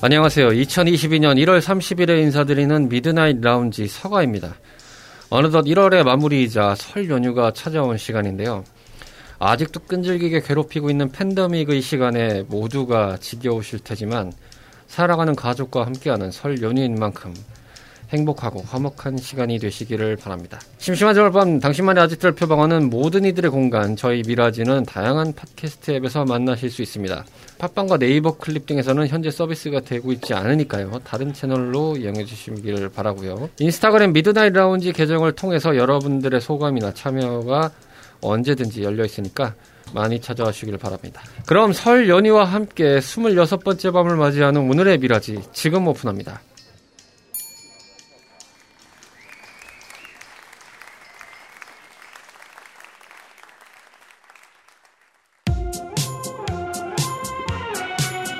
안녕하세요. 2022년 1월 30일에 인사드리는 미드나잇 라운지 서가입니다. 어느덧 1월의 마무리이자 설 연휴가 찾아온 시간인데요. 아직도 끈질기게 괴롭히고 있는 팬데믹의 시간에 모두가 지겨우실 테지만 사랑하는 가족과 함께하는 설 연휴인 만큼 행복하고 화목한 시간이 되시기를 바랍니다. 심심한 저녁 밤 당신만의 아지트를 표방하는 모든 이들의 공간 저희 미라지는 다양한 팟캐스트 앱에서 만나실 수 있습니다. 팟빵과 네이버 클립 등에서는 현재 서비스가 되고 있지 않으니까요. 다른 채널로 이용해 주시기를 바라고요. 인스타그램 미드나잇 라운지 계정을 통해서 여러분들의 소감이나 참여가 언제든지 열려 있으니까 많이 찾아와 주시길 바랍니다. 그럼 설 연휴와 함께 26번째 밤을 맞이하는 오늘의 미라지 지금 오픈합니다.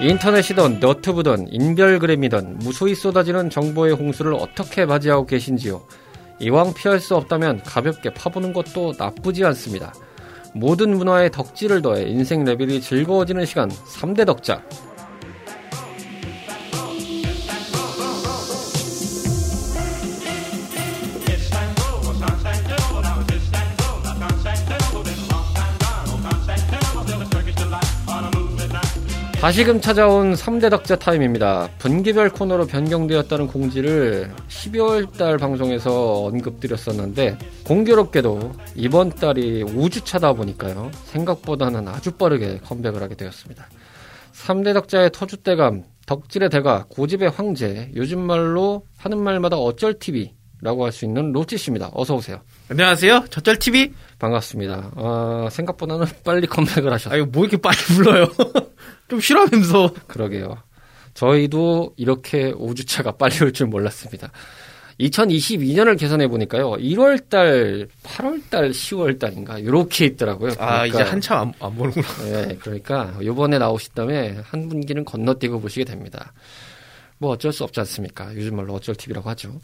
인터넷이든 너트브든 인별그램이든 무수히 쏟아지는 정보의 홍수를 어떻게 맞이하고 계신지요? 이왕 피할 수 없다면 가볍게 파보는 것도 나쁘지 않습니다. 모든 문화에 덕질을 더해 인생 레벨이 즐거워지는 시간 3대 덕자 다시금 찾아온 3대 덕자 타임입니다. 분기별 코너로 변경되었다는 공지를 12월 달 방송에서 언급드렸었는데 공교롭게도 이번 달이 5주 차다 보니까요. 생각보다는 아주 빠르게 컴백을 하게 되었습니다. 3대 덕자의 터줏대감, 덕질의 대가, 고집의 황제, 요즘 말로 하는 말마다 어쩔 TV 라고 할 수 있는 로치 씨입니다. 어서 오세요. 안녕하세요. 저쩔 TV 반갑습니다. 어, 생각보다는 빨리 컴백을 하셨어요. 아유 뭐 이렇게 빨리 불러요? 좀 싫어하면서. 그러게요. 저희도 이렇게 5주차가 빨리 올 줄 몰랐습니다. 2022년을 계산해 보니까요. 1월 달, 8월 달, 10월 달인가 이렇게 있더라고요. 아, 이제 한참 안, 안 보는구나. 네, 그러니까 요번에 나오시다음에 한 분기는 건너뛰고 보시게 됩니다. 뭐 어쩔 수 없지 않습니까? 요즘 말로 어쩔 TV라고 하죠.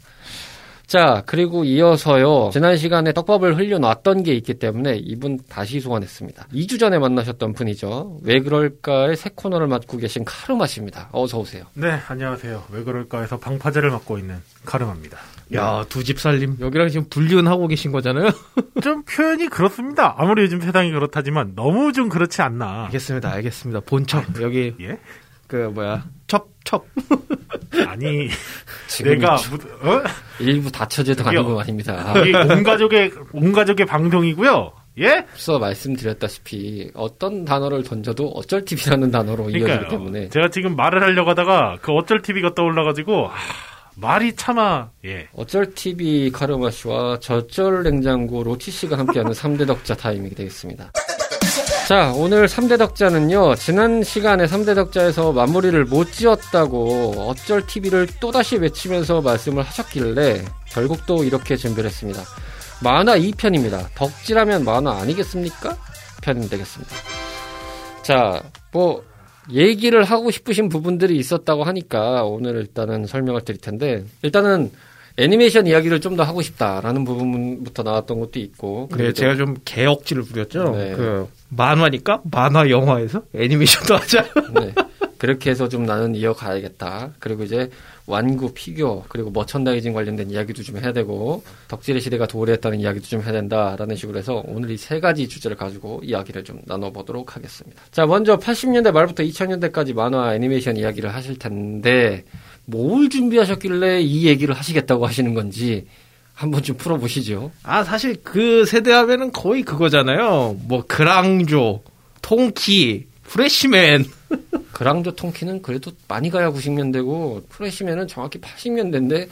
자, 그리고 이어서요. 지난 시간에 떡밥을 흘려놨던 게 있기 때문에 이분 다시 소환했습니다. 2주 전에 만나셨던 분이죠. 왜 그럴까의 새 코너를 맡고 계신 카르마 씨입니다. 어서 오세요. 네, 안녕하세요. 왜 그럴까에서 방파제를 맡고 있는 카르마입니다. 야, 두집 살림. 여기랑 지금 불륜하고 계신 거잖아요? 좀 표현이 그렇습니다. 아무리 요즘 세상이 그렇다지만 너무 좀 그렇지 않나. 알겠습니다, 알겠습니다. 본척. 여기, 예? 그, 뭐야. 척, 척. 아니, 지금 내가, 어? 일부 다처제도 저기요. 아니고 아닙니다. 온 가족의, 온 가족의 방송이고요. 예? 앞서 말씀드렸다시피 어떤 단어를 던져도 어쩔 TV라는 단어로 이어지기 그러니까요. 때문에 제가 지금 말을 하려고 하다가 그 어쩔 TV가 떠올라가지고, 아, 말이 차마, 예. 어쩔 TV 카르마 씨와 저쩔 냉장고 로치 씨가 함께하는 3대 덕자 타임이 되겠습니다. 자, 오늘 3대 덕자는요, 지난 시간에 3대 덕자에서 마무리를 못 지었다고 어쩔 TV를 또다시 외치면서 말씀을 하셨길래, 결국 또 이렇게 준비를 했습니다. 만화 2편입니다. 덕질하면 만화 아니겠습니까? 편이 되겠습니다. 자, 뭐, 얘기를 하고 싶으신 부분들이 있었다고 하니까 오늘 일단은 설명을 드릴 텐데, 일단은 애니메이션 이야기를 좀 더 하고 싶다라는 부분부터 나왔던 것도 있고, 네, 제가 좀 개억지를 부렸죠. 네. 그, 만화니까? 만화 영화에서? 애니메이션도 하자. 네. 그렇게 해서 좀 나는 이어가야겠다. 그리고 이제 완구, 피규어, 그리고 머천다이징 관련된 이야기도 좀 해야 되고, 덕질의 시대가 도래했다는 이야기도 좀 해야 된다라는 식으로 해서 오늘 이 세 가지 주제를 가지고 이야기를 좀 나눠보도록 하겠습니다. 자, 먼저 80년대 말부터 2000년대까지 만화 애니메이션 이야기를 하실 텐데, 뭘 준비하셨길래 이 얘기를 하시겠다고 하시는 건지 한번 좀 풀어보시죠. 아, 사실 그 세대 하면은 거의 그거잖아요. 뭐, 그랑조, 통키, 프레시맨. 그랑드 통키는 그래도 많이 가야 90년대고 프레시맨은 정확히 80년대인데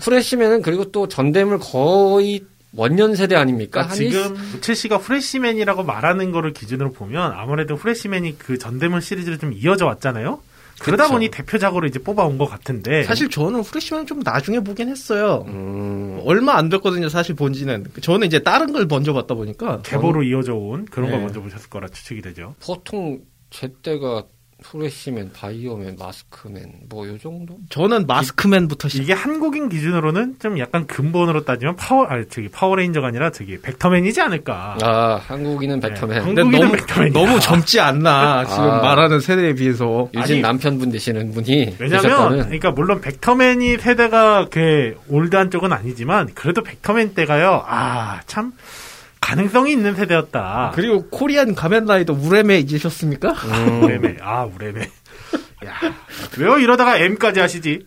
프레시맨은 그리고 또 전대물 거의 원년 세대 아닙니까? 그러니까 지금 첼시가 프레시맨이라고 말하는 거를 기준으로 보면 아무래도 프레시맨이 그 전대문 시리즈를 좀 이어져 왔잖아요. 그러다 그쵸. 보니 대표작으로 이제 뽑아온 것 같은데 사실 저는 후레쉬맨 좀 나중에 보긴 했어요. 음, 얼마 안 됐거든요, 사실 본지는. 저는 이제 다른 걸 먼저 봤다 보니까. 계보로 이어져 온 그런 걸 네. 먼저 보셨을 거라 추측이 되죠. 보통 제 때가 프레시맨, 바이오맨, 마스크맨 뭐 요 정도? 저는 마스크맨부터 시작. 이게 한국인 기준으로는 좀 약간 근본으로 따지면 파워 아 저기 파워레인저가 아니라 저기 벡터맨이지 않을까. 아 한국인은 네. 벡터맨. 한국- 근데 한국인은 너무, 벡터맨이야. 너무 젊지 않나, 지금 아. 말하는 세대에 비해서. 유진 아니, 남편분 되시는 분이 왜냐면. 그러니까 물론 벡터맨이 세대가 그 old한 쪽은 아니지만 그래도 벡터맨 때가요. 아, 참 가능성이 있는 세대였다. 그리고 코리안 가면라이더 우레메 잊으셨습니까? 음, 우레메. 아, 우레메. 야. 왜요 이러다가 M까지 하시지?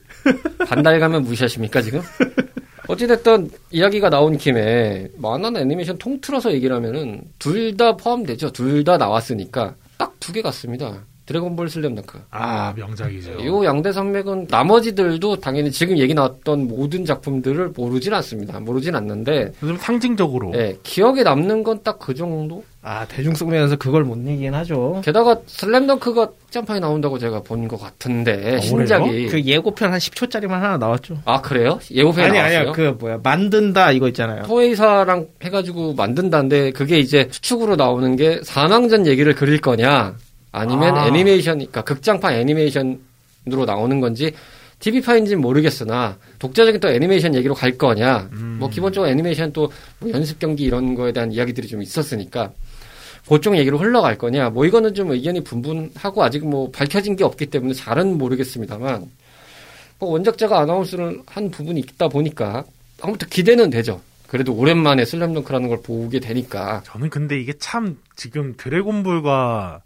반달 가면 무시하십니까 지금? 어찌됐든 이야기가 나온 김에 만화나 애니메이션 통틀어서 얘기를 하면은 둘 다 포함되죠. 둘 다 나왔으니까 딱 두 개 같습니다. 드래곤볼 슬램 덩크. 아, 명작이죠. 요 양대 산맥은 나머지들도 당연히 지금 얘기 나왔던 모든 작품들을 모르진 않습니다. 모르진 않는데 좀 상징적으로. 예, 기억에 남는 건 딱 그 정도? 아, 대중성면에서 그걸 못 얘기긴 하죠. 게다가 슬램덩크가 짬판이 나온다고 제가 본 것 같은데 어, 신작이 그 예고편 한 10초짜리만 하나 나왔죠. 아 그래요? 예고편에 아니, 나왔어요? 아니야. 그, 뭐야, 만든다, 이거 있잖아요. 토웨이사랑 해가지고 만든다는데 그게 이제 추측으로 나오는 게 사망전 얘기를 그릴 거냐 아니면 아. 애니메이션 그러니까 극장판 애니메이션으로 나오는 건지 TV파인지는 모르겠으나 독자적인 또 애니메이션 얘기로 갈 거냐 음. 뭐 기본적으로 애니메이션 또 뭐 연습 경기 이런 거에 대한 이야기들이 좀 있었으니까 그쪽 얘기로 흘러갈 거냐 뭐 이거는 좀 의견이 분분하고 아직 뭐 밝혀진 게 없기 때문에 잘은 모르겠습니다만 뭐 원작자가 announce를 한 부분이 있다 보니까 아무튼 기대는 되죠. 그래도 오랜만에 슬램덩크라는 걸 보게 되니까 저는 근데 이게 참 지금 드래곤볼과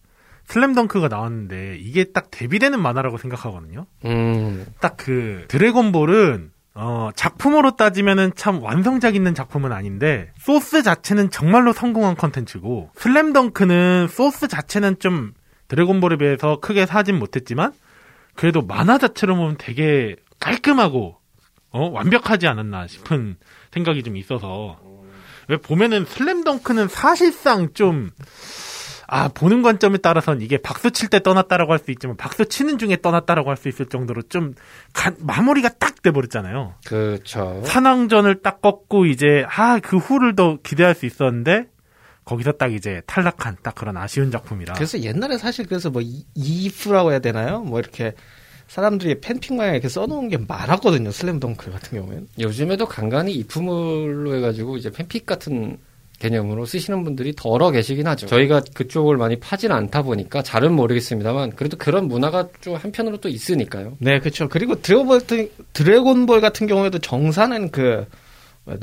슬램덩크가 나왔는데 이게 딱 대비되는 만화라고 생각하거든요. 음 딱 그 드래곤볼은 어 작품으로 따지면은 참 완성도 있는 작품은 아닌데 소스 자체는 정말로 성공한 컨텐츠고 슬램덩크는 소스 자체는 좀 드래곤볼에 비해서 크게 사진 못했지만 그래도 만화 자체로 보면 되게 깔끔하고 어 완벽하지 않았나 싶은 생각이 좀 있어서 왜 보면은 슬램덩크는 사실상 좀 아, 보는 관점에 따라서는 이게 박수 칠 때 떠났다라고 할 수 있지만 박수 치는 중에 떠났다라고 할 수 있을 정도로 좀 간- 마무리가 딱 돼버렸잖아요. 그렇죠. 산왕전을 딱 꺾고 이제 아, 그 후를 더 기대할 수 있었는데 거기서 딱 이제 탈락한 딱 그런 아쉬운 작품이라. 그래서 옛날에 사실 그래서 뭐 이- 이프라고 해야 되나요? 뭐 이렇게 사람들이 팬픽 마냥 이렇게 써놓은 게 많았거든요. 슬램덩크 같은 경우에는. 요즘에도 간간히 이품으로 해가지고 이제 팬픽 같은 개념으로 쓰시는 분들이 더러 계시긴 하죠. 저희가 그쪽을 많이 파지는 않다 보니까 잘은 모르겠습니다만 그래도 그런 문화가 좀 한편으로 또 있으니까요. 네, 그렇죠. 그리고 드래곤볼 같은, 드래곤볼 같은 경우에도 정사는 그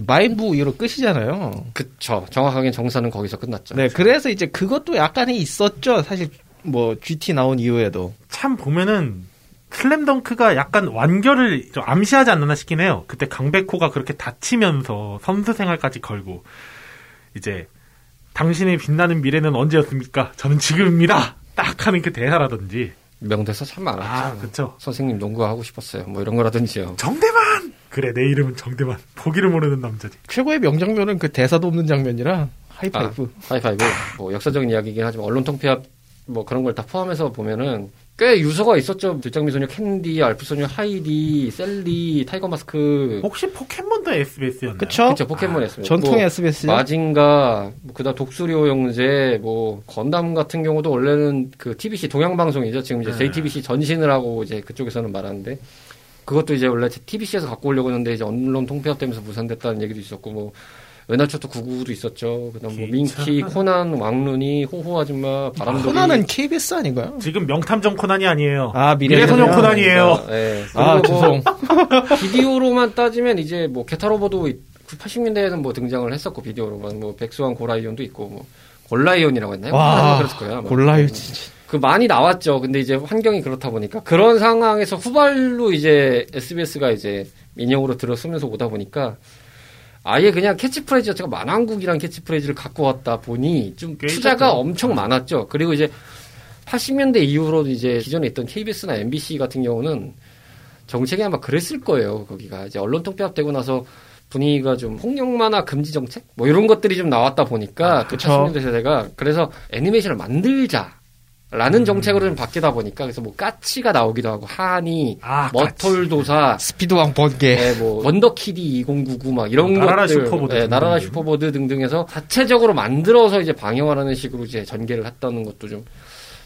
마인부 이후로 끝이잖아요. 그쵸. 정확하게 정사는 거기서 끝났죠. 네, 그래서 이제 그것도 약간이 있었죠. 사실 뭐 GT 나온 이후에도. 참 보면은 슬램덩크가 약간 완결을 좀 암시하지 않나 싶긴 해요. 그때 강백호가 그렇게 다치면서 선수 생활까지 걸고 이제 당신의 빛나는 미래는 언제였습니까? 저는 지금입니다. 딱 하는 그 대사라든지 명대사 참 많았죠. 아 그쵸 선생님 농구하고 싶었어요. 뭐 이런 거라든지요. 정대만 그래 내 이름은 정대만 포기를 모르는 남자지. 최고의 명장면은 그 대사도 없는 장면이라 하이파이브. 하이파이브. 뭐 역사적인 이야기이긴 하지만 언론 통폐합 뭐 그런 걸 다 포함해서 보면은 꽤 유서가 있었죠. 들장미 소녀 캔디, 알프스 소녀 하이디, 샐리, 타이거 마스크. 혹시 포켓몬도 SBS였나요? 그쵸? 그렇죠. 포켓몬 했습니다. 전통의 뭐 SBS. 마징가, 뭐 그다음 독수리 오 형제, 뭐 건담 같은 경우도 원래는 그 TBC 동양 방송이죠. 지금 이제 네. JTBC 전신을 하고 이제 그쪽에서는 말하는데 그것도 이제 원래 TBC에서 갖고 오려고 했는데 이제 언론 통폐합 되면서 무산됐다는 얘기도 있었고 뭐 은하철도 99도 있었죠. 그다음 뭐. 민키, 코난, 왕눈이, 호호 아줌마, 바람돌이. 코나는 KBS 아닌가요? 지금 명탐정 코난이 아니에요. 아, 미래소년. 코난이에요. 예. 아, 그리고 뭐 죄송. 비디오로만 따지면 이제 뭐 게타로버도 80년대에는 뭐 등장을 했었고 비디오로만 뭐 백수왕 고라이온도 있고 뭐 골라이온이라고 했나요? 와, 그랬을 거예요. 아마. 골라요, 진짜. 그 많이 나왔죠. 근데 이제 환경이 그렇다 보니까 그런 상황에서 후발로 이제 SBS가 이제 민영으로 들어서면서 오다 보니까 아예 그냥 캐치프레이즈 자체가 만화 왕국이라는 캐치프레이즈를 갖고 왔다 보니 좀 꽤 투자가. 엄청 많았죠. 그리고 이제 80년대 이후로 이제 기존에 있던 KBS나 MBC 같은 경우는 정책이 아마 그랬을 거예요. 거기가 이제 언론 통폐합되고 나서 분위기가 좀 폭력 만화 금지 정책 뭐 이런 것들이 좀 나왔다 보니까 아, 그 그쵸. 80년대 세대가 그래서 애니메이션을 만들자. 라는 정책으로 좀 바뀌다 보니까 그래서 뭐 까치가 나오기도 하고 하니 아, 머털도사 스피드왕 번개. 네, 뭐 원더키디 2099 막 이런 어, 날아라 것들, 슈퍼보드 네. 날아라 슈퍼보드 등등해서 자체적으로 만들어서 이제 방영하라는 식으로 이제 전개를 했다는 것도 좀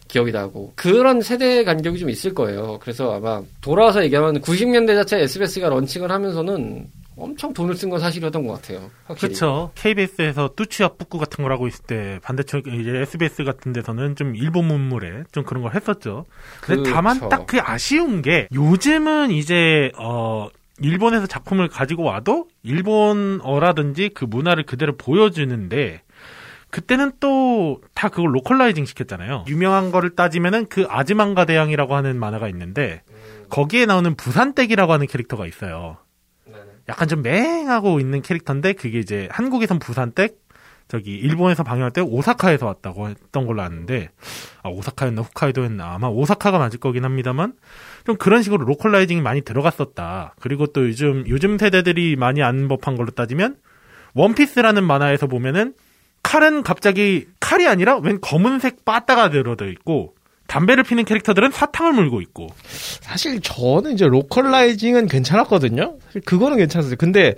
기억이 나고 그런 세대 간격이 좀 있을 거예요. 그래서 아마 돌아와서 얘기하면 90년대 자체 SBS가 런칭을 하면서는 엄청 돈을 쓴 건 사실이었던 것 같아요. 그렇죠. KBS에서 뚜치와 뿌꾸 같은 걸 하고 있을 때 반대쪽 이제 SBS 같은 데서는 좀 일본 문물에 좀 그런 걸 했었죠. 근데 그쵸. 다만 딱 그 아쉬운 게 요즘은 이제 어 일본에서 작품을 가지고 와도 일본어라든지 그 문화를 그대로 보여주는데 그때는 또 다 그걸 localizing 시켰잖아요. 유명한 거를 따지면은 그 아즈만가 대왕이라고 하는 만화가 있는데 거기에 나오는 부산댁이라고 하는 캐릭터가 있어요. 약간 좀 맹하고 있는 캐릭터인데 그게 이제 한국에선 부산댁 저기 일본에서 방영할 때 오사카에서 왔다고 했던 걸로 아는데 아 오사카였나 홋카이도였나 아마 오사카가 맞을 거긴 합니다만 좀 그런 식으로 localizing이 많이 들어갔었다. 그리고 또 요즘 요즘 세대들이 많이 알 법한 걸로 따지면 원피스라는 만화에서 보면은 칼은 갑자기 칼이 아니라 웬 검은색 빠따가 들어져 있고 담배를 피는 캐릭터들은 사탕을 물고 있고 사실 저는 이제 localizing은 괜찮았거든요. 그거는 괜찮았어요. 근데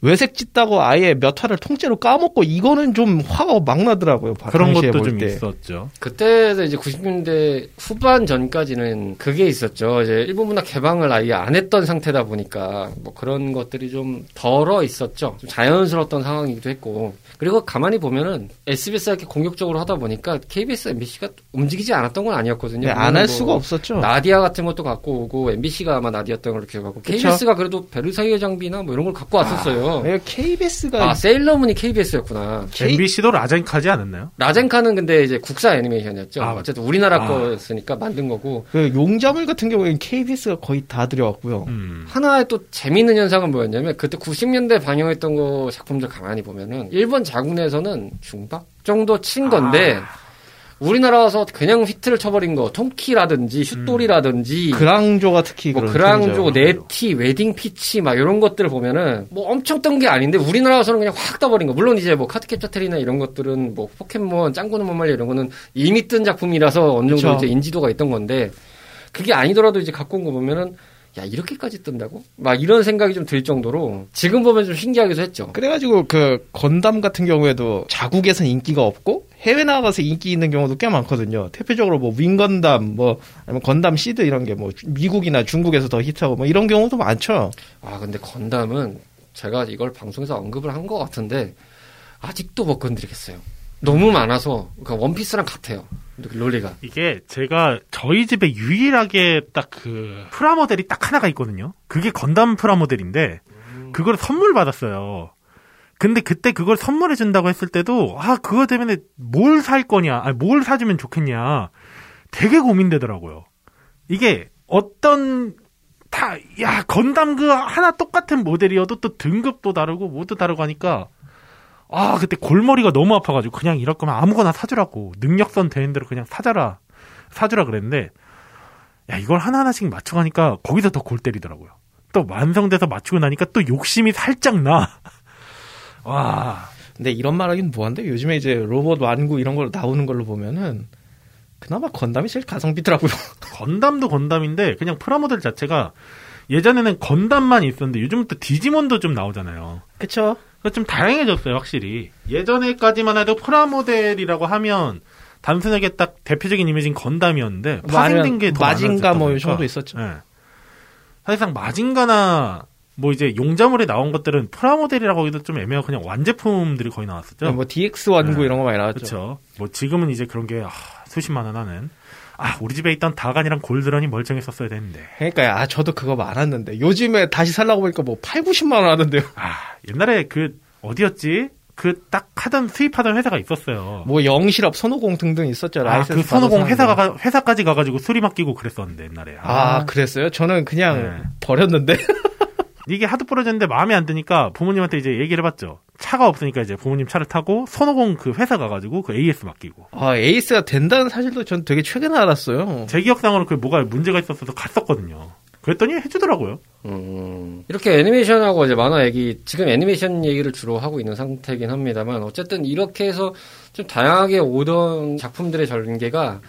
왜색 짙다고 아예 몇 화를 통째로 까먹고 이거는 좀 화가 막 나더라고요. 그런 당시에 것도 볼좀 때. 있었죠. 그때도 이제 90년대 후반 전까지는 그게 있었죠. 이제 일본 문화 개방을 아예 안 했던 상태다 보니까 뭐 그런 것들이 좀 덜어 있었죠. 좀 자연스러웠던 상황이기도 했고. 그리고 가만히 보면은 SBS가 이렇게 공격적으로 하다 보니까 KBS, MBC가 움직이지 않았던 건 아니었거든요. 네, 안할 뭐 수가 없었죠. 나디아 같은 것도 갖고 오고 MBC가 아마 나디아였던 걸로 기억하고 KBS가 그래도 베르사유의 장미나 뭐 이런 걸 갖고 왔었어요. 왜 KBS가 아, 세일러문이 KBS였구나. K- MBC도 라젠카지 않았나요? 라젠카는 근데 이제 국산 애니메이션이었죠. 아, 어쨌든 우리나라 아. 거였으니까 만든 거고. 그 용자물 같은 경우에는 KBS가 거의 다 들여왔고요. 음. 하나의 또 재미있는 현상은 뭐였냐면 그때 90년대 방영했던 거 작품들 가만히 보면은 일본 자국내에서는 중박 정도 친 건데 우리나라 와서 그냥 히트를 쳐버린 거 통키라든지 슛돌이라든지 그랑조가 특히 뭐 그랑조. 네티, 웨딩 피치 막 이런 것들을 보면은 뭐 엄청 뜬 게 아닌데 우리나라 와서는 그냥 확 떠버린 거. 물론 이제 뭐 카드캡터 체리나 이런 것들은 뭐 포켓몬, 짱구는 못 말려 이런 거는 이미 뜬 작품이라서 어느 정도 그쵸. 이제 인지도가 있던 건데 그게 아니더라도 이제 갖고 온 거 보면은 야 이렇게까지 뜬다고? 막 이런 생각이 좀 들 정도로 지금 보면 좀 신기하기도 했죠. 그래가지고 그 건담 같은 경우에도 자국에선 인기가 없고 해외 나가서 인기 있는 경우도 꽤 많거든요. 대표적으로 뭐 윙건담 뭐 아니면 건담 시드 이런 게 뭐 미국이나 중국에서 더 히트하고 뭐 이런 경우도 많죠. 아 근데 건담은 제가 이걸 방송에서 언급을 한 것 같은데 아직도 못 건드리겠어요. 너무 많아서 그러니까 원피스랑 같아요. 롤리가. 이게 제가 저희 집에 유일하게 딱 그 프라모델이 딱 하나가 있거든요. 그게 건담 프라모델인데 그걸 선물 받았어요. 근데 그때 그걸 선물해 준다고 했을 때도 아 그거 때문에 뭘 살 거냐, 아니, 뭘 사주면 좋겠냐, 되게 고민되더라고요. 이게 어떤 다 야 건담 그 하나 똑같은 모델이어도 또 등급도 다르고 뭐도 다르고 하니까 아 그때 골머리가 너무 아파가지고 그냥 이럴 거면 아무거나 사주라고 능력선 되는 대로 그냥 사자라 사주라 그랬는데 야 이걸 하나하나씩 맞춰가니까 거기서 더 골 때리더라고요. 또 완성돼서 맞추고 나니까 또 욕심이 살짝 나. 와 근데 이런 말하기는 뭐한데 요즘에 이제 로봇 완구 이런 걸 나오는 걸로 보면은 그나마 건담이 제일 가성비더라고요. 건담도 건담인데 그냥 프라모델 자체가 예전에는 건담만 있었는데 요즘은 또 디지몬도 좀 나오잖아요. 그쵸? 그래서 좀 다양해졌어요, 확실히. 예전에까지만 해도 프라모델이라고 하면 단순하게 딱 대표적인 이미지는 건담이었는데 파생된 게 더 마징가 뭐 이 정도. 있었죠. 예. 사실상 마징가나 뭐 이제 용자물에 나온 것들은 프라모델이라고 하기도 좀 애매하고 그냥 완제품들이 거의 나왔었죠. 뭐 DX 완구 네. 이런 거 많이 나왔죠. 그렇죠. 뭐 지금은 이제 그런 게 아, 수십만 원 하는 아 우리 집에 있던 다간이랑 골드런이 멀쩡했었어야 되는데 그러니까 아 저도 그거 많았는데 요즘에 다시 살라고 보니까 뭐 8, 90만 원 하던데요. 아 옛날에 그 어디였지 그 딱 하던 수입하던 회사가 있었어요. 뭐 영실업, 손오공 등등 있었죠. 아, 라이센스 그 손오공 회사가 회사까지 가가지고 수리 맡기고 그랬었는데 옛날에. 아, 그랬어요? 저는 그냥 네. 버렸는데. 이게 하도 부러졌는데 마음에 안 드니까 부모님한테 이제 얘기를 해봤죠. 차가 없으니까 이제 부모님 차를 타고 손오공 그 회사 가가지고 그 AS 맡기고 아, AS가 된다는 사실도 전 되게 최근에 알았어요. 제 기억상으로 그 뭐가 문제가 있었어서 갔었거든요. 그랬더니 해주더라고요. 음, 이렇게 애니메이션하고 이제 만화 얘기, 지금 애니메이션 얘기를 주로 하고 있는 상태긴 합니다만, 어쨌든 이렇게 해서 좀 다양하게 오던 작품들의 전개가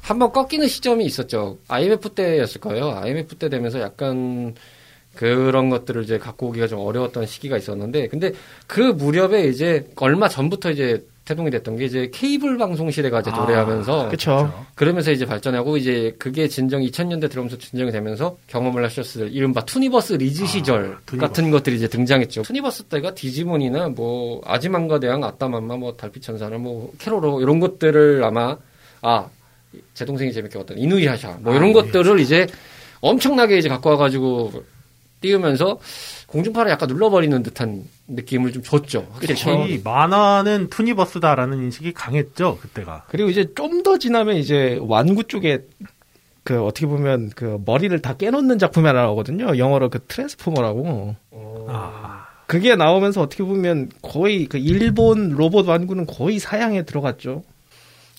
한번 꺾이는 시점이 있었죠. IMF 때였을 거예요. IMF 때 되면서 약간 그런 것들을 이제 갖고 오기가 좀 어려웠던 시기가 있었는데, 근데 그 무렵에 이제 얼마 전부터 이제 태동이 됐던 게 이제 케이블 방송 시대가 이제 도래하면서 그쵸. 그러면서 이제 발전하고 이제 그게 진정 2000년대 들어오면서 진정이 되면서 경험을 하셨을 이른바 투니버스 리즈 시절 투니버스. 같은 것들이 이제 등장했죠. 투니버스 때가 디지몬이나 뭐 아즈망가 대왕 아따맘마 뭐 달빛천사나 뭐 케로로 이런 것들을 아마 아 제 동생이 재밌게 봤던 이누이하샤 뭐 이런 아, 것들을 이제 엄청나게 이제 갖고 와가지고 띄우면서 공중파를 약간 눌러버리는 듯한 느낌을 좀 줬죠. 확실히. 이 만화는 투니버스다라는 인식이 강했죠 그때가. 그리고 이제 좀 더 지나면 이제 완구 쪽에 그 어떻게 보면 그 머리를 다 깨놓는 작품이 하나 나오거든요. 영어로 그 트랜스포머라고. 아, 그게 나오면서 어떻게 보면 거의 그 일본 로봇 완구는 거의 사양에 들어갔죠.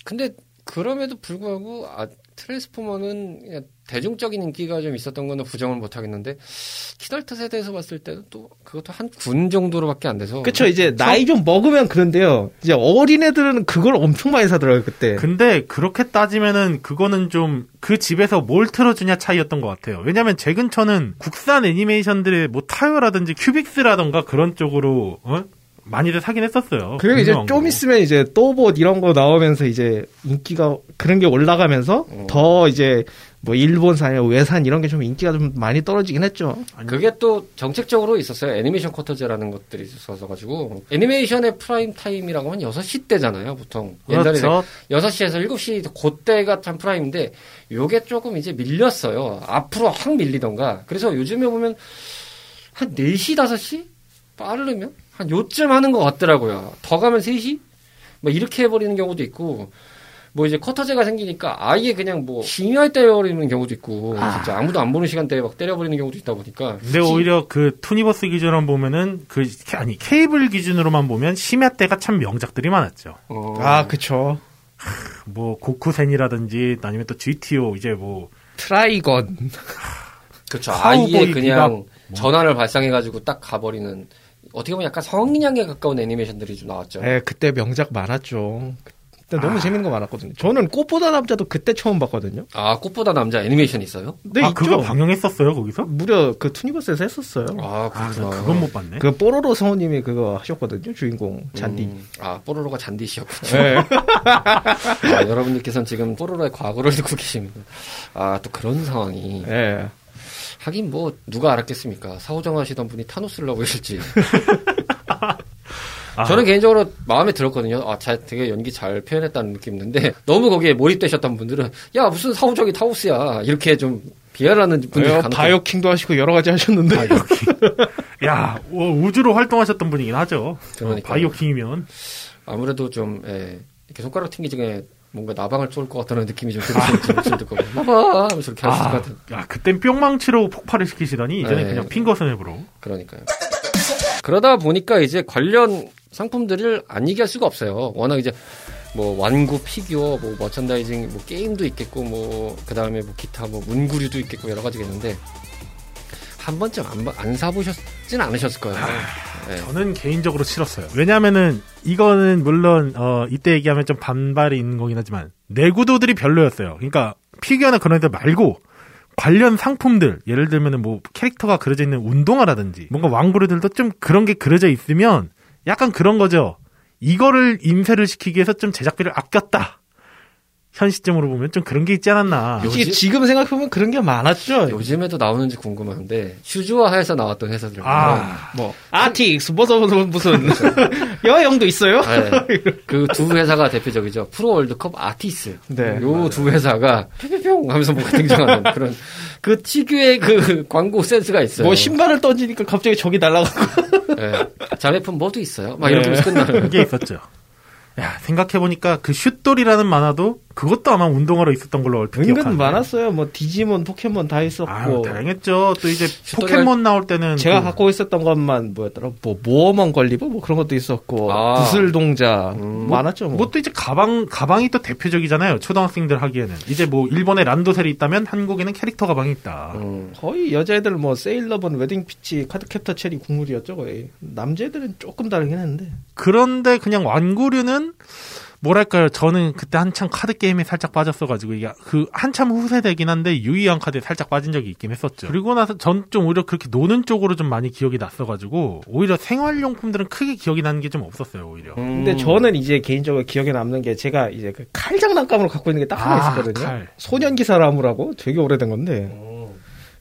근데 그럼에도 불구하고 아, 트랜스포머는 대중적인 인기가 좀 있었던 거는 부정을 못 하겠는데 키덜트 세대에서 봤을 때는 또 그것도 한 군 정도로밖에 안 돼서 그쵸 이제 나이 좀 먹으면 그런데요. 이제 어린애들은 그걸 엄청 많이 사더라고요 그때. 근데 그렇게 따지면은 그거는 좀 그 집에서 뭘 틀어주냐 차이였던 것 같아요. 왜냐면 제 근처는 국산 애니메이션들의 뭐 타요라든지 큐빅스라던가 그런 쪽으로 어? 많이들 사긴 했었어요. 그리고 이제 좀 왕고. 있으면 이제 또봇 이런 거 나오면서 이제 인기가 그런 게 올라가면서 어. 더 이제 뭐 일본산, 외산 이런 게 좀 인기가 좀 많이 떨어지긴 했죠. 그게 또 정책적으로 있었어요. 애니메이션 쿼터제라는 것들이 있어서 가지고 애니메이션의 prime time이라고 하면 6시 때잖아요, 보통. 옛날에 그렇죠. 6시에서 7시 그때가 참 prime인데 요게 조금 이제 밀렸어요. 앞으로 확 밀리던가. 그래서 요즘에 보면 한 4시, 5시 빠르면 한 요쯤 하는 것 같더라고요. 더 가면 3시? 뭐 이렇게 해버리는 경우도 있고 뭐 이제 쿼터제가 생기니까 아예 그냥 뭐 심야에 때려버리는 경우도 있고 진짜 아무도 안 보는 시간대에 막 때려버리는 경우도 있다 보니까 근데 오히려 그 투니버스 기준으로 보면은 그 아니 케이블 기준으로만 보면 심야 때가 참 명작들이 많았죠. 어, 아, 그쵸. 뭐 고쿠센이라든지 아니면 또 GTO 이제 뭐 트라이건. 그렇죠. 카우보이 아예 그냥 뭐. 전환을 발상해가지고 딱 가버리는 어떻게 보면 약간 성인향에 가까운 애니메이션들이 좀 나왔죠. 예, 그때 명작 많았죠. 그때 아. 너무 재밌는 거 많았거든요. 저는 꽃보다 남자도 그때 처음 봤거든요. 아 꽃보다 남자 애니메이션 있어요? 네, 아 있죠. 그거 방영했었어요 거기서? 무려 그 투니버스에서 했었어요. 아아 그렇구나. 그건 못 봤네. 그 뽀로로 성우님이 그거 하셨거든요. 주인공 잔디. 음, 아 뽀로로가 잔디씨였군요. 네. 아, 여러분들께서는 지금 뽀로로의 과거를 듣고 계십니다. 아 또 그런 상황이 예. 하긴 뭐 누가 알았겠습니까? 사후정 하시던 분이 타노스를 하고 계실지. 아, 저는 개인적으로 마음에 들었거든요. 아, 잘, 되게 연기 잘 표현했다는 느낌 있는데, 너무 거기에 몰입되셨던 분들은, 야, 무슨 사후적이 타우스야. 이렇게 좀 비하하는 분들이? 간혹 바이오킹도 하시고 여러 가지 하셨는데. 야 우- 우주로 활동하셨던 분이긴 하죠. 그러니까요. 어, 바이오킹이면 아무래도 좀, 예, 이렇게 손가락 튕기기 전에 뭔가 나방을 쏠 것 같다는 느낌이 좀 들으시는지 목소리 듣고, 봐봐! 하면서 이렇게 하실 것 아, 같은. 야 그땐 뿅망치로 폭발을 시키시더니 이제는 네. 그냥 finger snap으로. 그러니까요. 그러다 보니까 이제 관련 상품들을 안 얘기할 수가 없어요. 워낙 이제 뭐 완구 피규어, 뭐 머천다이징, 뭐 게임도 있겠고, 뭐 그다음에 뭐 기타 뭐 문구류도 있겠고 여러 가지가 있는데 한 번쯤 안, 안 사보셨 진 않으셨을 거예요. 네. 저는 개인적으로 싫었어요. 왜냐면은 이거는 물론 어 이때 얘기하면 좀 반발이 있는 거긴 하지만 내구도들이 별로였어요. 그러니까 피규어나 그런 애들 말고 관련 상품들 예를 들면은 뭐 캐릭터가 그려져 있는 운동화라든지 뭔가 왕구르들도 좀 그런 게 그려져 있으면 약간 그런 거죠. 이거를 임세를 시키기 위해서 좀 제작비를 아꼈다. 현 시점으로 보면 좀 그런 게 있지 않았나. 요- 솔직히 지금 생각해보면 그런 게 많았죠. 요즘에도 나오는지 궁금한데 슈즈와하에서 나왔던 회사들 아, 뭐 아틱스 무슨 무슨 무슨 여행도 있어요. 그두 회사가 대표적이죠. 프로 월드컵 아티스. 네, 요 두 회사가 뿅뿅뿅 하면서 뭐가 등장하는 그런 그 특유의 그 광고 센스가 있어요. 뭐 신발을 던지니까 갑자기 저기 날아가고. 예. 자매품 뭐도 있어요. 막 네. 이렇게 하면서 끝나는. 그게 있었죠. 야, 생각해보니까 그 슛돌이라는 만화도 그것도 아마 운동하러 있었던 걸로 얼핏 은근 기억하는데. 많았어요. 뭐 디지몬, 포켓몬 다 있었고. 아유, 다양했죠. 또 이제 포켓몬 나올 때는 제가 그 갖고 있었던 것만 뭐였더라? 뭐 모어먼 걸리버 뭐 그런 것도 있었고 아. 구슬 동자 음. 많았죠. 뭐. 뭐 또 이제 가방 가방이 또 대표적이잖아요. 초등학생들 하기에는 이제 뭐 일본에 란도셀이 있다면 한국에는 캐릭터 가방이 있다. 음. 거의 여자애들 뭐 세일러문, 웨딩 피치, 카드캡터 체리 국룰이었죠 거의. 남자애들은 조금 다르긴 했는데. 그런데 그냥 완구류는 뭐랄까요? 저는 그때 한참 카드 게임에 살짝 빠졌어가지고 이게 그 한참 후세대긴 한데 유희왕 카드에 살짝 빠진 적이 있긴 했었죠. 그리고 나서 전 좀 오히려 그렇게 노는 쪽으로 좀 많이 기억이 났어가지고 오히려 생활용품들은 크게 기억이 나는 게 좀 없었어요 오히려. 음. 근데 저는 이제 개인적으로 기억에 남는 게 제가 이제 그 칼 장난감으로 갖고 있는 게 딱 하나 아, 있었거든요. 칼. 소년기사라무라고 되게 오래된 건데 음.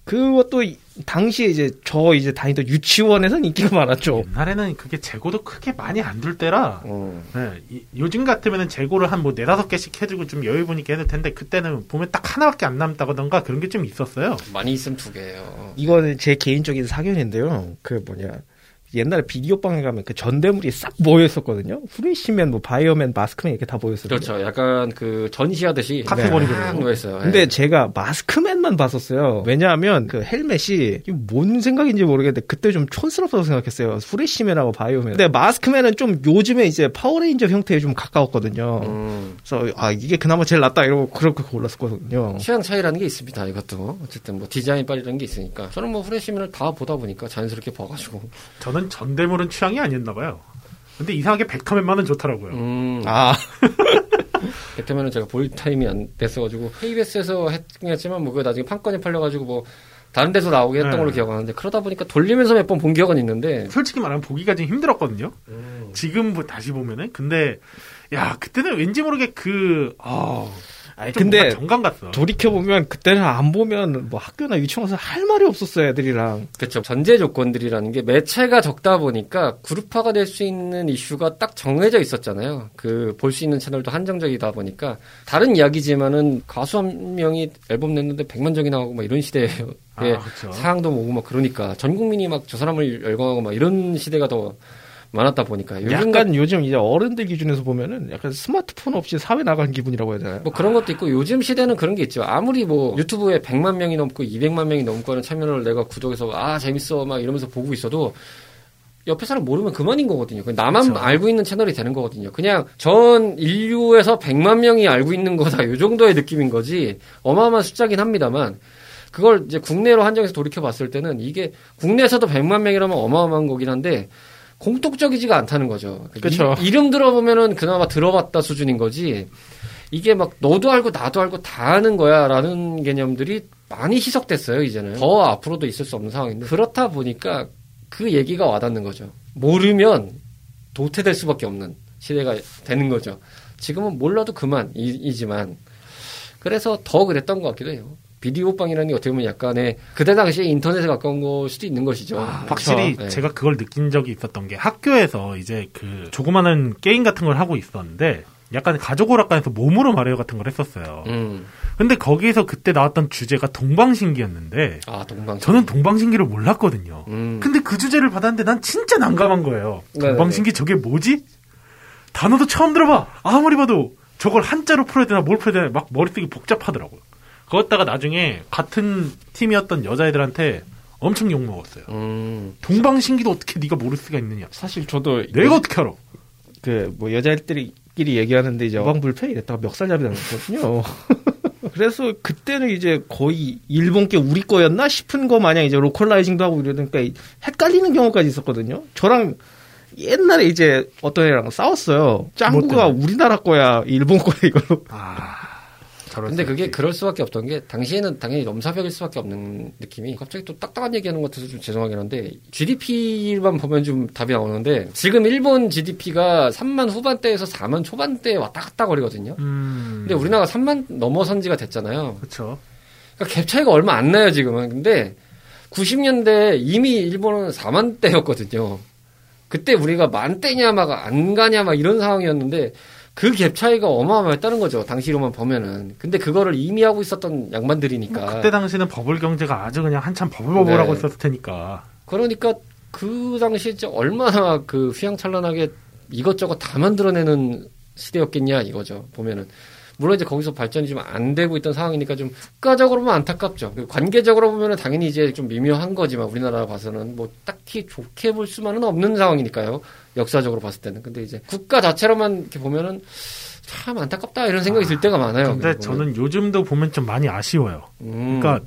그것도 이- 당시에 이제 저 이제 다니던 유치원에서는 인기가 많았죠. 옛날에는 그게 재고도 크게 많이 안 둘 때라 음. 네, 이- 요즘 같으면은 재고를 한 뭐 네다섯 개씩 해주고 좀 여유 보니까 해도 텐데 그때는 보면 딱 하나밖에 안 남다거든가 그런 게 좀 있었어요. 많이 있으면 두 개예요. 이거는 제 개인적인 사견인데요. 그 뭐냐. 옛날에 비디오방에 가면 그 전대물이 싹 모여 있었거든요. 후레쉬맨, 뭐 바이오맨, 마스크맨 이렇게 다 모여 있었어요. 그렇죠. 약간 그 전시하듯이 놓여 있어요. 예. 근데 제가 마스크맨만 봤었어요. 왜냐하면 그 헬멧이 뭔 생각인지 모르겠는데 그때 좀 촌스럽다고 생각했어요. 후레쉬맨하고 바이오맨. 근데 마스크맨은 좀 요즘에 이제 파워레인저 형태에 좀 가까웠거든요. 음. 그래서 아 이게 그나마 제일 낫다 이러고 그렇게 골랐었거든요. 취향 차이라는 게 있습니다. 이것도 어쨌든 뭐 디자인 빨이라는 게 있으니까 저는 뭐 후레쉬맨을 다 보다 보니까 자연스럽게 봐가지고 저는 전대물은 취향이 아니었나 봐요. 근데 이상하게 백터맨만은 좋더라고요. 음. 아 배트맨은 제가 볼 타임이 안 됐어가지고 KBS에서 했지만 뭐 그거 나중에 판권이 팔려가지고 뭐 다른 데서 나오게 했던 네. 걸로 기억하는데 그러다 보니까 돌리면서 몇 번 본 기억은 있는데 솔직히 말하면 보기가 좀 힘들었거든요. 지금 뭐 다시 보면은 근데 야 그때는 왠지 모르게 그 아, 아니, 좀 근데 정감 갔어. 돌이켜 보면 그때는 안 보면 뭐 학교나 유치원 가서 할 말이 없었어요 애들이랑. 그렇죠 전제 조건들이라는 게 매체가 적다 보니까 그룹화가 될 수 있는 이슈가 딱 정해져 있었잖아요. 그 볼 수 있는 채널도 한정적이다 보니까 다른 이야기지만은 가수 한 명이 앨범 냈는데 100만 정이 나오고 막 이런 시대에 아, 그렇죠. 사항도 오고 막 그러니까 전 국민이 막 저 사람을 열광하고 막 이런 시대가 더 많았다 보니까 요즘 약간 요즘 이제 어른들 기준에서 보면은 약간 스마트폰 없이 사회 나가는 기분이라고 해야 되나요? 뭐 그런 것도 있고 요즘 시대는 그런 게 있죠. 아무리 뭐 유튜브에 100만 명이 넘고 200만 명이 넘고 하는 참여를 내가 구독해서 아 재밌어 막 이러면서 보고 있어도 옆에 사람 모르면 그만인 거거든요. 그 나만 그쵸. 알고 있는 채널이 되는 거거든요. 그냥 전 인류에서 100만 명이 알고 있는 거다. 요 정도의 느낌인 거지. 어마어마한 숫자긴 합니다만 그걸 이제 국내로 한정해서 돌이켜 봤을 때는 이게 국내에서도 100만 명이라면 어마어마한 거긴 한데 공통적이지가 않다는 거죠. 그쵸. 이, 이름 들어보면은 그나마 들어봤다 수준인 거지. 이게 막 너도 알고 나도 알고 다 아는 거야라는 개념들이 많이 희석됐어요 이제는 더 앞으로도 있을 수 없는 상황인데 그렇다 보니까 그 얘기가 와닿는 거죠 모르면 도태될 수밖에 없는 시대가 되는 거죠 지금은 몰라도 그만이지만 그래서 더 그랬던 것 같기도 해요 비디오방이라는 게 어떻게 보면 약간의 그때 당시에 인터넷에 가까운 걸 수도 있는 것이죠 확실히 네. 제가 그걸 느낀 적이 있었던 게 학교에서 이제 그 조그마한 게임 같은 걸 하고 있었는데 약간 가족 오락관에서 몸으로 말해요 같은 걸 했었어요. 음. 근데 거기에서 그때 나왔던 주제가 동방신기였는데 아 동방 저는 동방신기를 몰랐거든요. 음. 근데 그 주제를 받았는데 난 진짜 난감한 거예요. 네네네. 동방신기 저게 뭐지? 단어도 처음 들어봐. 아무리 봐도 저걸 한자로 풀어야 되나 뭘 풀어야 되나 막 머릿속이 복잡하더라고요. 그랬다가 나중에 같은 팀이었던 여자애들한테 엄청 욕 먹었어요. 음. 동방신기도 어떻게 네가 모를 수가 있느냐. 사실 저도 내가 어떻게 알아? 그 뭐 여자애들끼리 얘기하는데 이제 동방불패 이랬다가 멱살잡이 당했거든요. 그래서 그때는 이제 거의 일본 게 우리 거였나 싶은 거 마냥 이제 localizing도 하고 이러니까 헷갈리는 경우까지 있었거든요. 저랑 옛날에 이제 어떤 애랑 싸웠어요. 짱구가 뭐 우리나라 거야, 일본 거야 이걸로. 아, 저럴 근데 수 그게. 그럴 수밖에 없던 게 당시에는 당연히 넘사벽일 수밖에 없는 느낌이 갑자기 또 딱딱한 얘기하는 것 같아서 좀 죄송하긴 한데 GDP만 보면 좀 답이 나오는데 지금 일본 GDP가 3만 후반대에서 4만 초반대에 왔다 갔다 거리거든요. 음. 근데 우리나라가 3만 넘어선 지가 됐잖아요. 그렇죠. 그러니까 갭 차이가 얼마 안 나요 지금은. 근데 90년대 이미 일본은 4만 대였거든요. 그때 우리가 만 대냐 막 안 가냐 막 이런 상황이었는데 그 갭 차이가 어마어마했다는 거죠. 당시로만 보면은. 근데 그거를 이미 하고 있었던 양반들이니까. 뭐 그때 당시는 버블 경제가 아주 그냥 한참 버블버블하고 네. 있었을 테니까. 그러니까 그 당시에 얼마나 그 휘황찬란하게 이것저것 다 만들어내는 시대였겠냐 이거죠. 보면은 물론 이제 거기서 발전이 좀 안 되고 있던 상황이니까 좀 국가적으로 보면 안타깝죠. 그 관계적으로 보면은 당연히 이제 좀 미묘한 거지만 우리나라 봐서는 뭐 딱히 좋게 볼 수만은 없는 상황이니까요. 역사적으로 봤을 때는. 근데 이제 국가 자체로만 이렇게 보면은 참 안타깝다 이런 생각이 들 때가 많아요. 근데. 저는 요즘도 보면 좀 많이 아쉬워요. 음. 그러니까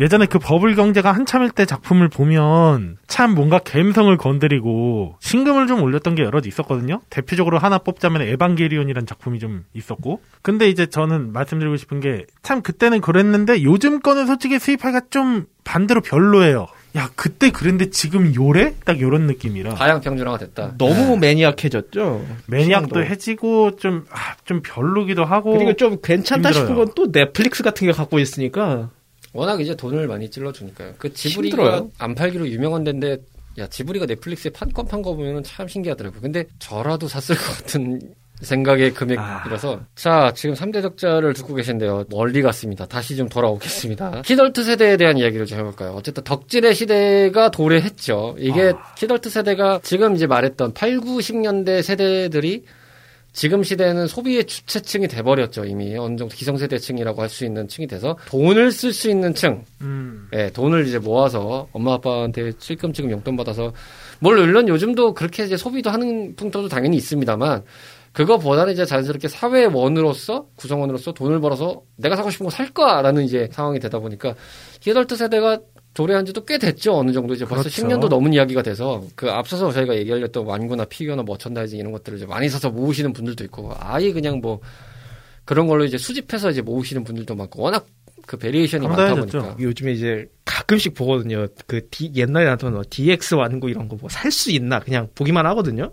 예전에 그 버블 경제가 한참일 때 작품을 보면 참 뭔가 감성을 건드리고 신금을 좀 올렸던 게 여러 있었거든요. 대표적으로 하나 뽑자면 에반게리온이라는 작품이 좀 있었고. 근데 이제 저는 말씀드리고 싶은 게 참 그때는 그랬는데 요즘 거는 솔직히 수입하기가 좀 반대로 별로예요. 야 그때 그랬는데 지금 요래? 딱 요런 느낌이라 하향 평준화가 됐다. 너무 maniac해졌죠. maniac도 시장도. 해지고 좀, 아, 좀 별로기도 하고 그리고 좀 괜찮다 힘들어요. 싶은 건 또 넷플릭스 같은 게 갖고 있으니까 워낙 이제 돈을 많이 찔러주니까요. 그 지브리가 힘들어요. 안 팔기로 유명한 데인데 야 지브리가 넷플릭스에 판권 판 거 보면 참 신기하더라고요. 근데 저라도 샀을 것 같은 생각의 금액이라서 자 지금 3대 덕자를 듣고 계신데요. 멀리 갔습니다. 다시 좀 돌아오겠습니다. 키덜트 세대에 대한 이야기를 좀 해볼까요? 어쨌든 덕질의 시대가 도래했죠. 이게 키덜트 세대가 지금 이제 말했던 8, 9, 10년대 세대들이 지금 시대에는 소비의 주체층이 돼버렸죠 이미. 어느 정도 기성세대층이라고 할 수 있는 층이 돼서 돈을 쓸 수 있는 층. 음, 예, 돈을 이제 모아서 엄마 아빠한테 찔끔찔끔 용돈 받아서 물론 요즘도 그렇게 이제 소비도 하는 풍토도 당연히 있습니다만 그거보다는 이제 자연스럽게 사회 원으로서 구성원으로서 돈을 벌어서 내가 사고 싶은 거 살 거라는 이제 상황이 되다 보니까 히덜트 세대가 도래한 지도 꽤 됐죠. 어느 정도 이제 벌써 그렇죠. 10년도 넘은 이야기가 돼서 그 앞서서 저희가 얘기하렸던 완구나 피규어나 머천다이징 이런 것들을 이제 많이 사서 모으시는 분들도 있고 아예 그냥 뭐 그런 걸로 이제 수집해서 이제 모으시는 분들도 많고 워낙 그 variation이 많다. 보니까 요즘에 이제 가끔씩 보거든요. 그 D, 옛날에 나왔던 뭐 DX 완구 이런 거 뭐 살 수 있나 그냥 보기만 하거든요.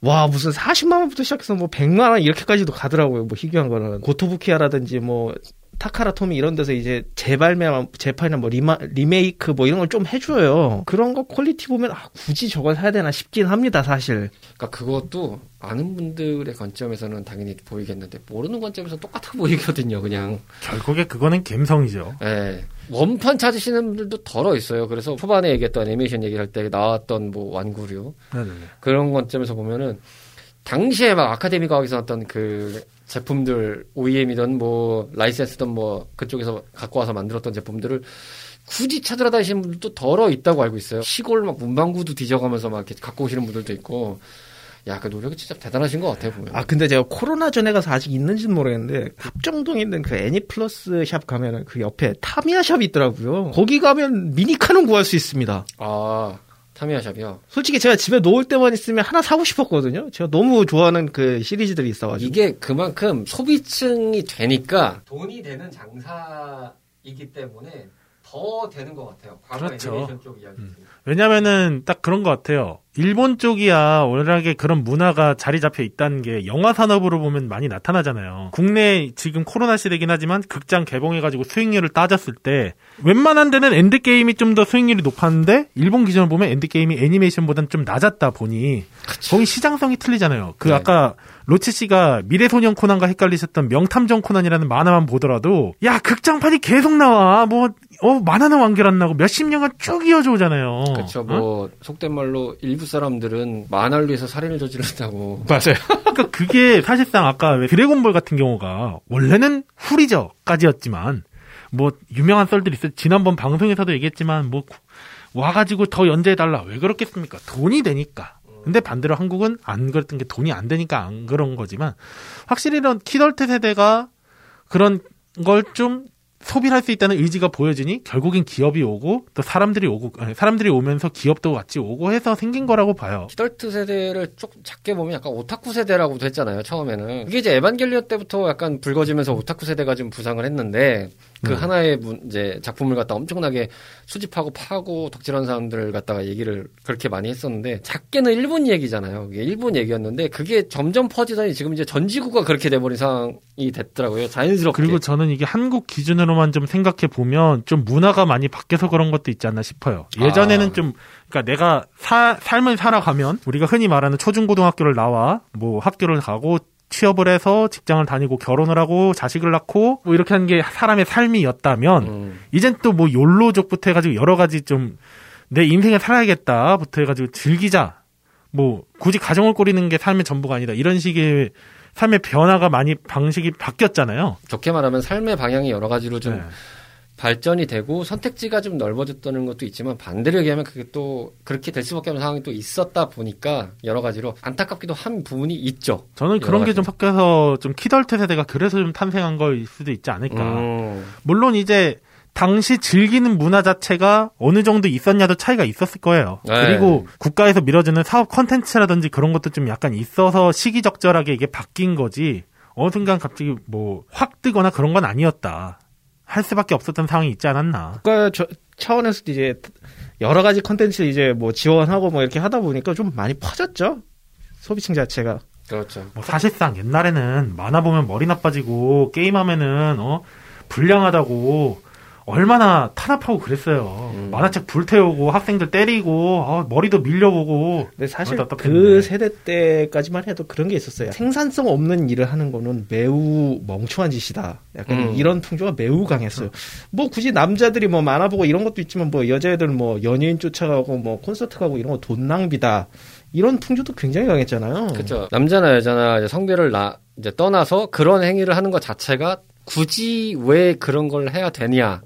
와 무슨 40만 원부터 시작해서 뭐 100만 원 이렇게까지도 가더라고요. 뭐 희귀한 거는 고토부키아라든지 뭐 타카라 토미 이런 데서 이제 재발매 재판이나 뭐 리마, 리메이크 뭐 이런 걸 좀 해줘요. 그런 거 quality 보면 아 굳이 저걸 사야 되나 싶긴 합니다 사실. 그러니까 그것도 아는 분들의 관점에서는 당연히 보이겠는데 모르는 관점에서 똑같아 보이거든요. 그냥 결국에 그거는 감성이죠. 예. 원판 찾으시는 분들도 덜어 있어요. 그래서 초반에 얘기했던 애니메이션 얘기할 때 나왔던 뭐 완구류 네네. 그런 관점에서 보면은 당시에 막 아카데미 과학에서 나왔던 그 제품들 OEM이든 뭐 라이센스든 뭐 그쪽에서 갖고 와서 만들었던 제품들을 굳이 찾으러 다니시는 분들도 덜어 있다고 알고 있어요. 시골 막 문방구도 뒤져가면서 막 이렇게 갖고 오시는 분들도 있고. 야, 그 노력이 진짜 대단하신 것 같아요, 보면. 아 근데 제가 코로나 전에 가서 아직 있는지는 모르겠는데 합정동에 있는 그 애니플러스 샵 가면은 그 옆에 타미야 샵이 있더라고요. 거기 가면 미니카는 구할 수 있습니다. 아, 타미야 샵이요. 솔직히 제가 집에 놓을 때만 있으면 하나 사고 싶었거든요. 제가 너무 좋아하는 그 시리즈들이 있어가지고. 이게 그만큼 소비층이 되니까 돈이 되는 장사이기 때문에 더 되는 것 같아요. 과거 그렇죠. 애니메이션 쪽 이야기. 음. 왜냐면은 딱 그런 것 같아요. 일본 쪽이야 워낙에 그런 문화가 자리 잡혀 있다는 게 영화 산업으로 보면 많이 나타나잖아요. 국내 지금 코로나 시대긴 하지만 극장 개봉해가지고 수익률을 따졌을 때 웬만한 데는 엔드게임이 좀 더 수익률이 높았는데 일본 기준으로 보면 엔드게임이 애니메이션보다는 좀 낮았다 보니 거기 시장성이 틀리잖아요. 그 네. 아까 로치 씨가 미래소년 코난과 헷갈리셨던 명탐정 코난이라는 만화만 보더라도 야 극장판이 계속 나와 뭐 어, 만화는 완결 안 나고 몇십 년간 쭉 이어져 오잖아요. 그렇죠. 어? 뭐 속된 말로 일부 사람들은 만화를 위해서 살인을 저지른다고. 맞아요. 그러니까 그게 사실상 아까 왜 드래곤볼 같은 경우가 원래는 후리저까지였지만 뭐 유명한 썰들이 있어요. 지난번 방송에서도 얘기했지만 뭐 와가지고 더 연재해 달라. 왜 그렇겠습니까? 돈이 되니까. 근데 반대로 한국은 안 그랬던 게 돈이 안 되니까 안 그런 거지만 확실히 이런 키덜트 세대가 그런 걸 좀 소비를 할 수 있다는 의지가 보여지니 결국엔 기업이 오고 또 사람들이 오고 사람들이 오면서 기업도 같이 오고 해서 생긴 거라고 봐요. 키덜트 세대를 조금 작게 보면 약간 오타쿠 세대라고도 했잖아요, 처음에는. 그게 이제 에반겔리온 때부터 약간 불거지면서 오타쿠 세대가 좀 부상을 했는데, 그 네. 하나의 문- 이제 작품을 갖다 엄청나게 수집하고 파고 덕질하는 사람들을 갖다가 얘기를 그렇게 많이 했었는데, 작게는 일본 얘기잖아요. 그게 일본 얘기였는데, 그게 점점 퍼지더니 지금 이제 전 지구가 그렇게 돼버린 상황이 됐더라고요. 자연스럽게. 그리고 저는 이게 한국 기준으로만 좀 생각해 보면 좀 문화가 많이 바뀌어서 그런 것도 있지 않나 싶어요. 예전에는 아. 좀 그러니까 내가 사- 삶을 살아가면 우리가 흔히 말하는 초중고등학교를 나와 뭐 학교를 가고 취업을 해서 직장을 다니고 결혼을 하고 자식을 낳고 뭐 이렇게 하는 게 사람의 삶이었다면 음, 이젠 또 뭐 욜로족부터 해가지고 여러 가지 좀 내 인생을 살아야겠다부터 해가지고 즐기자 뭐 굳이 가정을 꾸리는 게 삶의 전부가 아니다 이런 식의 삶의 변화가 많이 방식이 바뀌었잖아요. 좋게 말하면 삶의 방향이 여러 가지로 좀 네. 발전이 되고 선택지가 좀 넓어졌다는 것도 있지만 반대로 얘기하면 그게 또 그렇게 될 수밖에 없는 상황이 또 있었다 보니까 여러 가지로 안타깝기도 한 부분이 있죠. 저는 그런 게 좀 섞여서 좀 키덜트 세대가 그래서 좀 탄생한 걸 수도 있지 않을까. 음, 물론 이제 당시 즐기는 문화 자체가 어느 정도 있었냐도 차이가 있었을 거예요. 네. 그리고 국가에서 밀어주는 사업 컨텐츠라든지 그런 것도 좀 약간 있어서 시기적절하게 이게 바뀐 거지. 어느 순간 갑자기 뭐 확 뜨거나 그런 건 아니었다. 할 수밖에 없었던 상황이 있지 않았나. 국가 저- 차원에서도 이제 여러 가지 컨텐츠 이제 뭐 지원하고 뭐 이렇게 하다 보니까 좀 많이 퍼졌죠. 소비층 자체가. 그렇죠. 뭐 사실상 옛날에는 만화 보면 머리 나빠지고 게임하면은 어 불량하다고 얼마나 탄압하고 그랬어요. 음. 만화책 불태우고 학생들 때리고 어, 머리도 밀려보고 근데 사실 어, 그. 세대 때까지만 해도 그런 게 있었어요. 생산성 없는 일을 하는 거는 매우 멍청한 짓이다. 약간 음. 이런 풍조가 매우 강했어요. 뭐 굳이 남자들이 뭐 만화 보고 이런 것도 있지만 뭐 여자애들 뭐 연예인 쫓아가고 뭐 콘서트 가고 이런 거 돈 낭비다. 이런 풍조도 굉장히 강했잖아요. 그렇죠. 남자나 여자나 이제 성별을 나 이제 떠나서 그런 행위를 하는 것 자체가 굳이 왜 그런 걸 해야 되냐?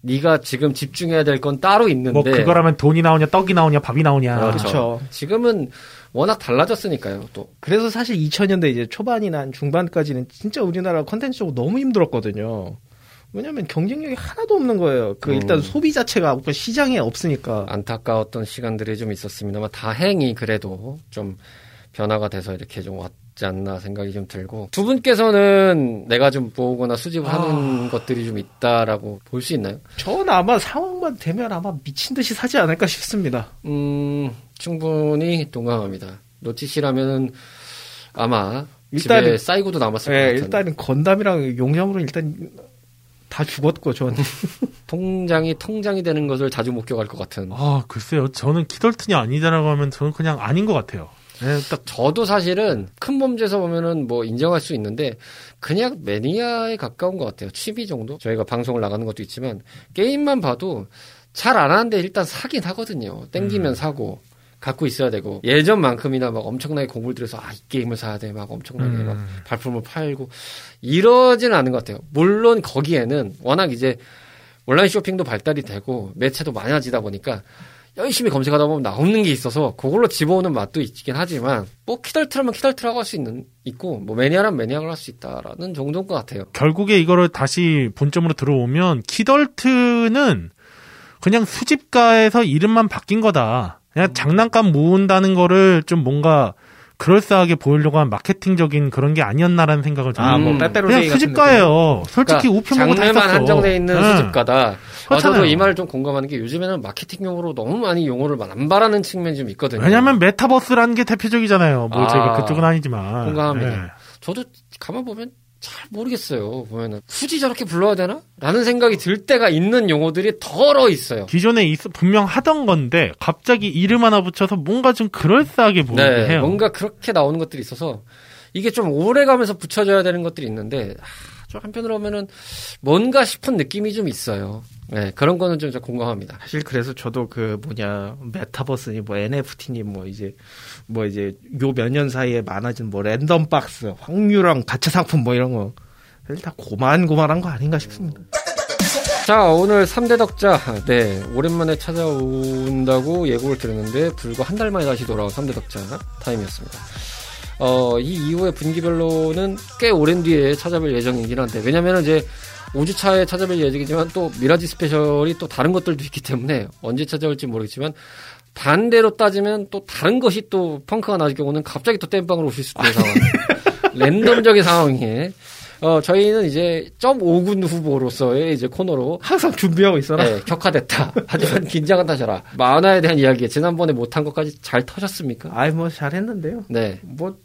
네가 지금 집중해야 될 건 따로 있는데 뭐 그거라면 돈이 나오냐 떡이 나오냐 밥이 나오냐. 그렇죠. 그렇죠. 지금은 워낙 달라졌으니까요. 또 그래서 사실 2000년대 이제 초반이나 한 중반까지는 진짜 우리나라 컨텐츠적으로 너무 힘들었거든요. 왜냐면 경쟁력이 하나도 없는 거예요. 그 일단 음. 소비 자체가 없고 시장에 없으니까. 안타까웠던 시간들이 좀 있었습니다만 다행히 그래도 좀 변화가 돼서 이렇게 좀 왔 지 않나 생각이 좀 들고 두 분께서는 내가 좀 모으거나 수집을 하는 것들이 좀 있다라고 볼 수 있나요? 전 아마 상황만 되면 아마 미친 듯이 사지 않을까 싶습니다. 음 충분히 동감합니다. 로치 씨라면은 아마 일단은- 집에 쌓이고도 남았을 것 예, 같은데 일단은 건담이랑 용량으로 일단 다 죽었고 전 통장이 통장이 되는 것을 자주 목격할 것 같은. 아 글쎄요. 저는 키덜튼이 아니다라고 하면 저는 그냥 아닌 것 같아요. 네, 딱 저도 사실은 큰 범죄에서 보면은 뭐 인정할 수 있는데 그냥 매니아에 가까운 것 같아요. 취미 정도? 저희가 방송을 나가는 것도 있지만 게임만 봐도 잘 안 하는데 일단 사긴 하거든요. 땡기면 사고 갖고 있어야 되고 예전만큼이나 막 엄청나게 공부를 들여서 아 이 게임을 사야 돼 막 엄청나게 음. 막 발품을 팔고 이러지는 않은 것 같아요. 물론 거기에는 워낙 이제 온라인 쇼핑도 발달이 되고 매체도 많아지다 보니까 열심히 검색하다 보면 나오는 게 있어서 그걸로 집어오는 맛도 있긴 하지만 뭐 키덜트라면 키덜트라고 할 수 있는 있고 뭐 매니아라면 매니아를 할 수 있다라는 정도인 것 같아요. 결국에 이거를 다시 본점으로 들어오면 키덜트는 그냥 수집가에서 이름만 바뀐 거다. 그냥 장난감 모은다는 거를 좀 뭔가 그럴싸하게 보이려고 한 마케팅적인 그런 게 아니었나라는 생각을 좀. 아뭐 음. 그냥 수집가예요. 솔직히 그러니까 우편 보고 다 장르만. 한정돼 있는 네. 수집가다. 아. 저도 이 말을 좀 공감하는 게 요즘에는 마케팅용으로 너무 많이 용어를 남발하는 측면이 좀 있거든요. 왜냐면 메타버스라는 게 대표적이잖아요. 뭐 아, 저희가 그쪽은 아니지만. 공감합니다. 네. 저도 가만 보면 잘 모르겠어요. 보면은 굳이 저렇게 불러야 되나? 라는 생각이 들 때가 있는 용어들이 덜어 있어요. 기존에 있- 분명 하던 건데 갑자기 이름 하나 붙여서 뭔가 좀 그럴싸하게 보이게 네, 해요. 뭔가 그렇게 나오는 것들이 있어서 이게 좀 오래 가면서 붙여져야 되는 것들이 있는데 아, 좀 한편으로 보면은 뭔가 싶은 느낌이 좀 있어요. 네, 그런 거는 좀, 좀 공감합니다. 사실 그래서 저도 그 뭐냐 메타버스니 뭐 NFT니 뭐 이제 뭐 이제 요 몇 년 사이에 많아진 뭐 랜덤 박스, 확률형 가챠 상품 뭐 이런 거 사실 다 고만고만한 거 아닌가 싶습니다. 자, 오늘 3대 덕자. 네, 오랜만에 찾아온다고 예고를 드렸는데 불과 한 달 만에 다시 돌아온 3대 덕자 타임이었습니다. 어, 이 이후에 분기별로는 꽤 오랜 뒤에 찾아뵐 예정이긴 한데 왜냐면은 이제 5주 차에 찾아뵐 예정이지만 또 미라지 스페셜이 또 다른 것들도 있기 때문에 언제 찾아올지 모르겠지만 반대로 따지면 또 다른 것이 또 펑크가 나질 경우는 갑자기 또 땜빵으로 오실 수도 있는 상황. 랜덤적인 상황에 어, 저희는 이제 점 5군 후보로서의 이제 코너로 항상 준비하고 있어라. 네, 격화됐다. 하지만 긴장은 타셔라. 만화에 대한 이야기 지난번에 못한 것까지 잘 터졌습니까? 아이 뭐 잘했는데요. 네. 뭐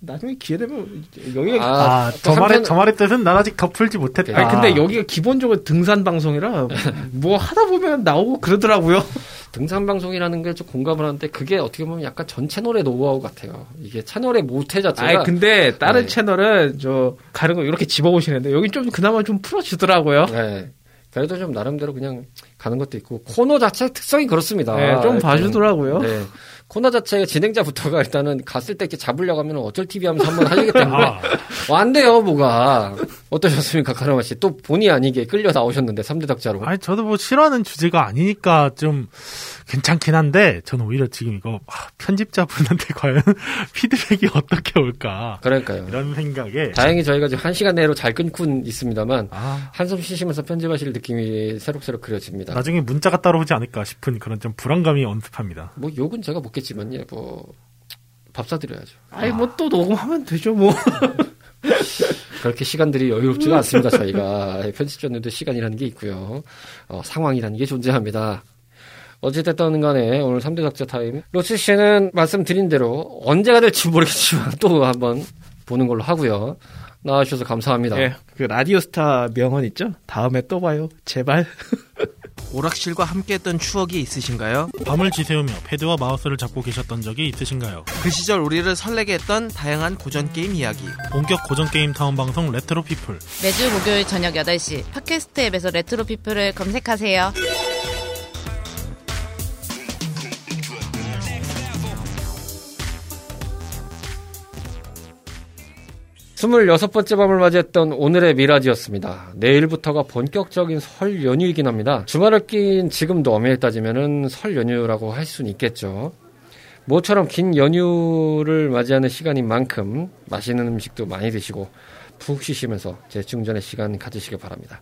나중에 기회 되면 여기가 아, 아, 또저 말의 저 말의 뜻은 난 아직 더 풀지 못했다. 아니 근데 여기가 기본적으로 등산 방송이라 뭐 하다 보면 나오고 그러더라고요. 등산 방송이라는 게 좀 공감을 하는데 그게 어떻게 보면 약간 전 채널의 노하우 같아요. 이게 채널의 모태 자체가 아이 근데 다른 네. 채널은 저 가는 거 이렇게 집어오시는데 여기 좀 그나마 좀 풀어주더라고요. 네. 그래도 좀 나름대로 그냥 가는 것도 있고 코너 자체 특성이 그렇습니다. 네, 좀. 봐주더라고요. 네. 코너 자체가 진행자부터가 일단은 갔을 때 이렇게 잡으려고 하면 어쩔 TV 하면서 한번 하려기 때문에 아, 어, 안 돼요, 뭐가. 어떠셨습니까, 카르마 씨? 또 본의 아니게 끌려 나오셨는데, 3대 덕자로. 아니 저도 뭐 싫어하는 주제가 아니니까 좀 괜찮긴 한데 저는 오히려 지금 이거 아, 편집자분한테 과연 피드백이 어떻게 올까 그러니까요. 이런 생각에 다행히 저희가 지금 한 시간 내로 잘 끊고 있습니다만, 아, 한숨 쉬시면서 편집하실 느낌이 새록새록 그려집니다. 나중에 문자가 따라오지 않을까 싶은 그런 좀 불안감이 언습합니다. 뭐, 욕은 제가 먹겠지만요, 뭐, 밥 사드려야죠. 아니 뭐또 녹음하면 되죠 뭐. 그렇게 시간들이 여유롭지가 않습니다, 저희가. 편집자님도 시간이라는 게 있고요. 어, 상황이라는 게 존재합니다. 어찌됐든 간에 오늘 3대 덕자 타임. 로치 씨는 말씀드린 대로 언제가 될지 모르겠지만 또 한번 보는 걸로 하고요. 나와주셔서 감사합니다. 예, 그 라디오스타 명언 있죠? 다음에 또 봐요. 제발. 오락실과 함께했던 추억이 있으신가요? 밤을 지새우며 패드와 마우스를 잡고 계셨던 적이 있으신가요? 그 시절 우리를 설레게 했던 다양한 고전 게임 이야기. 본격 고전 게임 타운 방송 레트로 피플 매주 목요일 저녁 8시 팟캐스트 앱에서 레트로 피플을 검색하세요. 26번째 밤을 맞이했던 오늘의 미라지였습니다. 내일부터가 본격적인 설 연휴이긴 합니다. 주말을 낀 지금도 엄밀히 따지면은 설 연휴라고 할 수는 있겠죠. 모처럼 긴 연휴를 맞이하는 시간인 만큼 맛있는 음식도 많이 드시고 푹 쉬시면서 재충전의 시간 가지시길 바랍니다.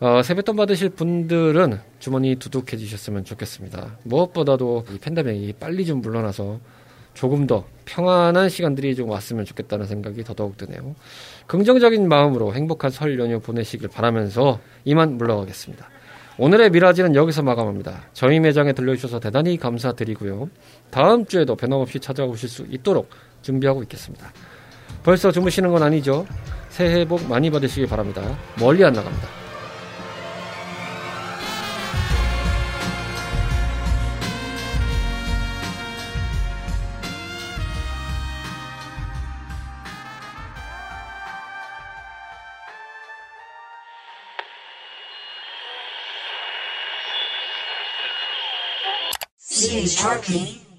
어, 세뱃돈 받으실 분들은 주머니 두둑해지셨으면 좋겠습니다. 무엇보다도 이 팬데믹이 빨리 좀 물러나서 조금 더 평안한 시간들이 좀 왔으면 좋겠다는 생각이 더더욱 드네요. 긍정적인 마음으로 행복한 설 연휴 보내시길 바라면서 이만 물러가겠습니다. 오늘의 미라지는 여기서 마감합니다. 저희 매장에 들려주셔서 대단히 감사드리고요. 다음 주에도 변함없이 찾아오실 수 있도록 준비하고 있겠습니다. 벌써 주무시는 건 아니죠? 새해 복 많이 받으시길 바랍니다. 멀리 안 나갑니다. He's talking.